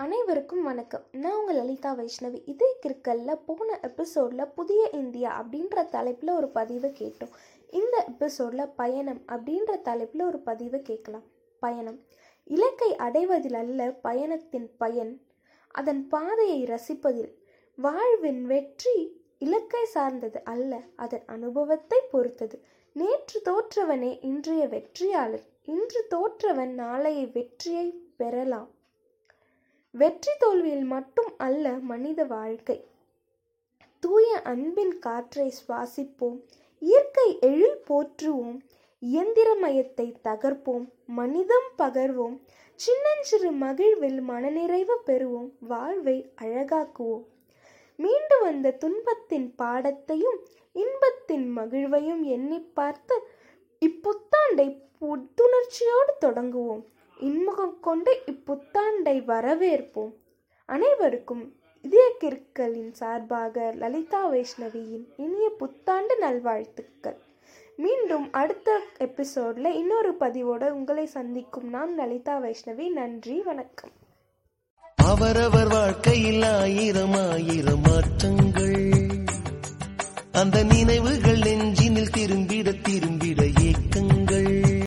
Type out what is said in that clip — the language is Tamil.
அனைவருக்கும் வணக்கம். நான் உங்கள் லலிதா வைஷ்ணவி. இதே கிற்கல்ல போன எபிசோடில் புதிய இந்தியா அப்படின்ற தலைப்பில் ஒரு பதிவை கேட்டோம். இந்த எபிசோடில் பயணம் அப்படின்ற தலைப்பில் ஒரு பதிவை கேட்கலாம். பயணம். இலக்கை அடைவதில் அல்ல பயணத்தின் பயன். அதன் பாதையை ரசிப்பதில். வாழ்வின் வெற்றி இலக்கை சார்ந்தது அல்ல அதன் அனுபவத்தை பொறுத்தது. நேற்று தோற்றவனே இன்றைய வெற்றியாளர். இன்று தோற்றவன் நாளைய வெற்றியை பெறலாம். வெற்றி தோல்வியில் மட்டும் அல்ல மனித வாழ்க்கை. தூய அன்பின் காற்றை சுவாசிப்போம். இயற்கை எழில் போற்றுவோம். இயந்திரமயத்தை தகர்ப்போம். மனிதம் பகர்வோம். சின்னஞ்சிறு மகிழ்வில் மனநிறைவு பெறுவோம். வாழ்வை அழகாக்குவோம். மீண்டு வந்த துன்பத்தின் பாடத்தையும் இன்பத்தின் மகிழ்வையும் எண்ணி பார்த்து இப்புத்தாண்டை புத்துணர்ச்சியோடு தொடங்குவோம். இன்முகம் கொண்டு இப்புத்தாண்டை வரவேற்போம். அனைவருக்கும் இதய கிற்களின் சார்பாக லலிதா வைஷ்ணவியின் இனிய புத்தாண்டு நல்வாழ்த்துக்கள். மீண்டும் அடுத்த எபிசோடில் இன்னொரு பதிவோடு உங்களை சந்திக்கும் நான் லலிதா வைஷ்ணவி. நன்றி வணக்கம். அவரவர் வாழ்க்கையில் ஆயிரம் ஆயிரம் மாற்றங்கள். அந்த நினைவுகள்